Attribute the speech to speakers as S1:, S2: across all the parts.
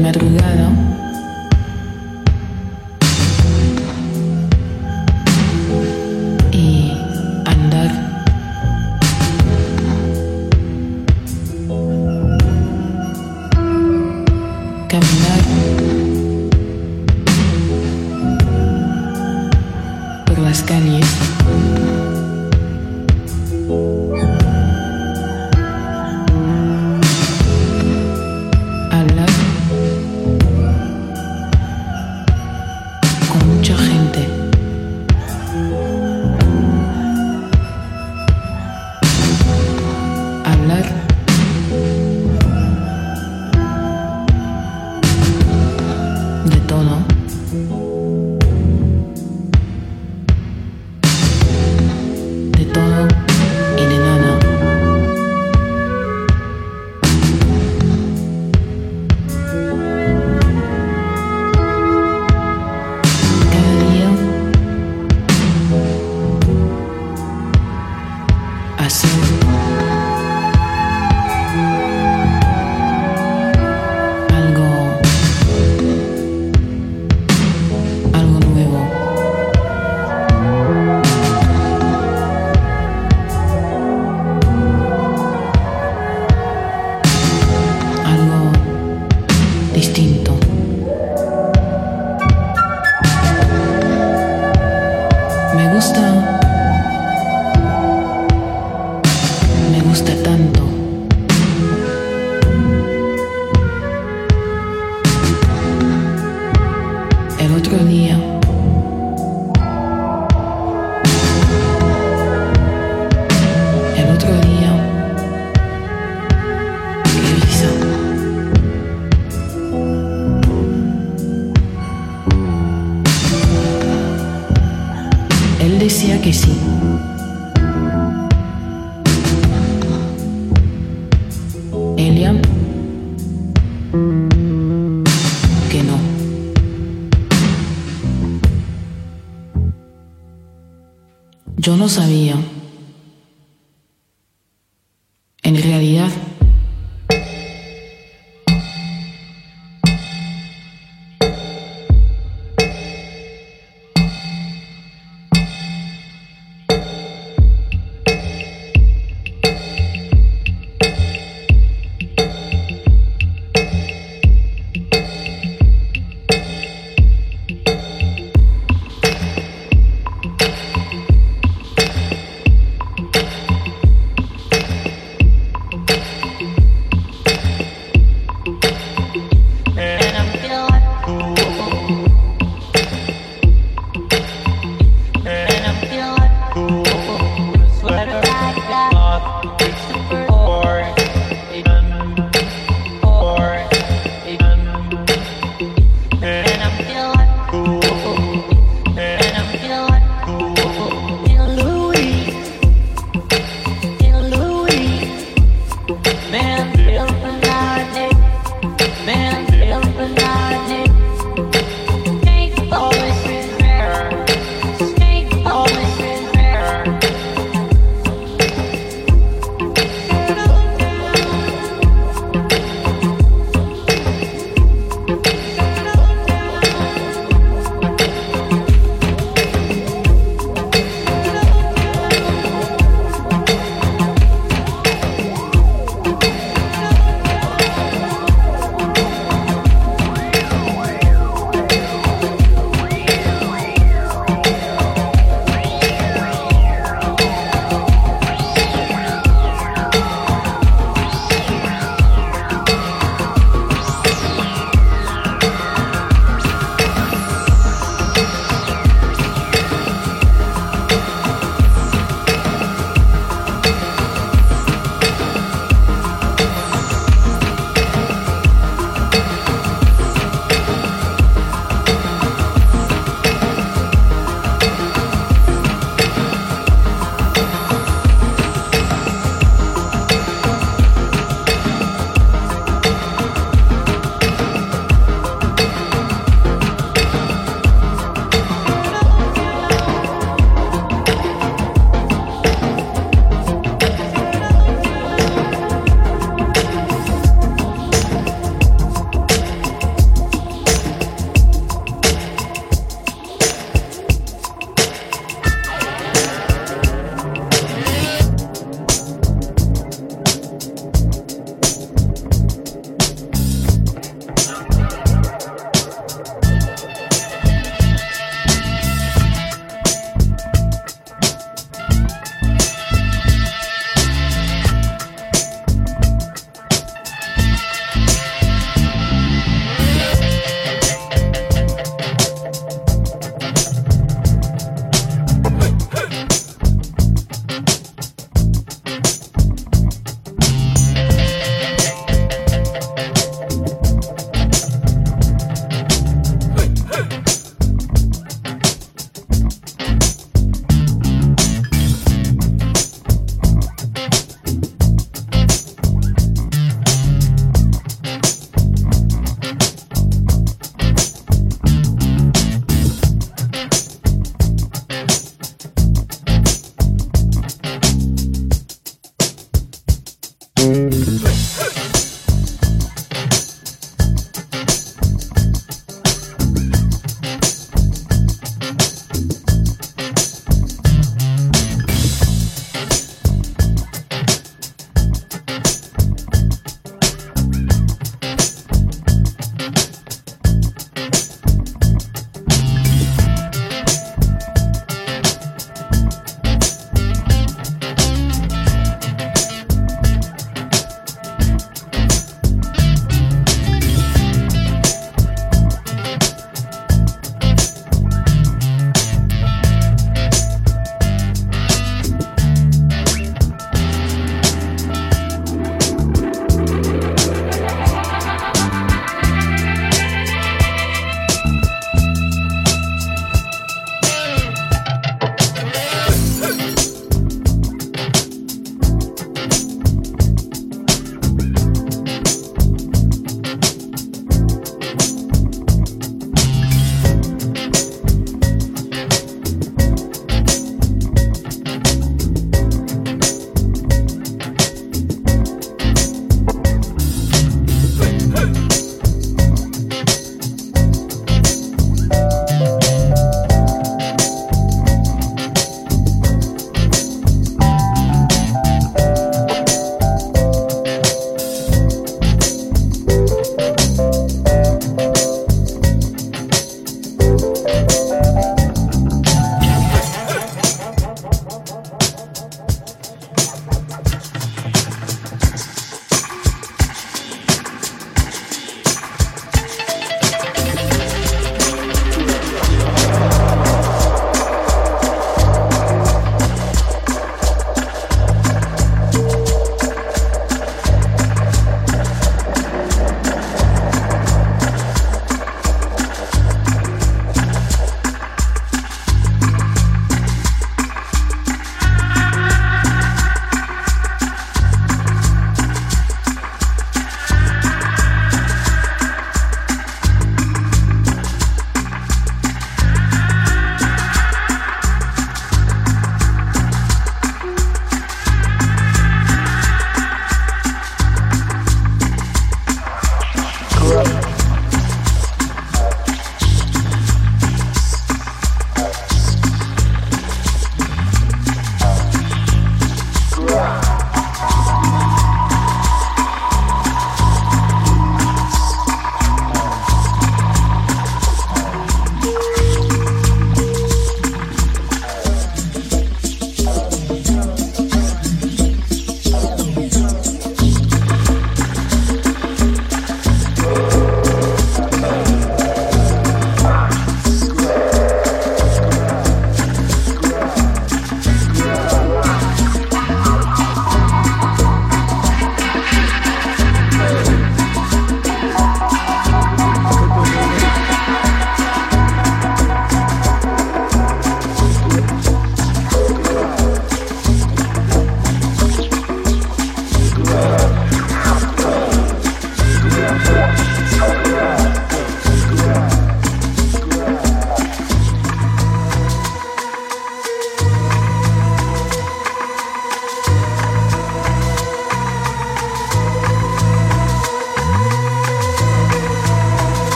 S1: madrugada. passing sabía.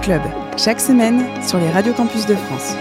S2: Club, chaque semaine sur les radios campus de France.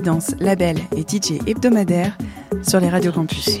S2: La résidence, label et DJ hebdomadaire sur les radios campus.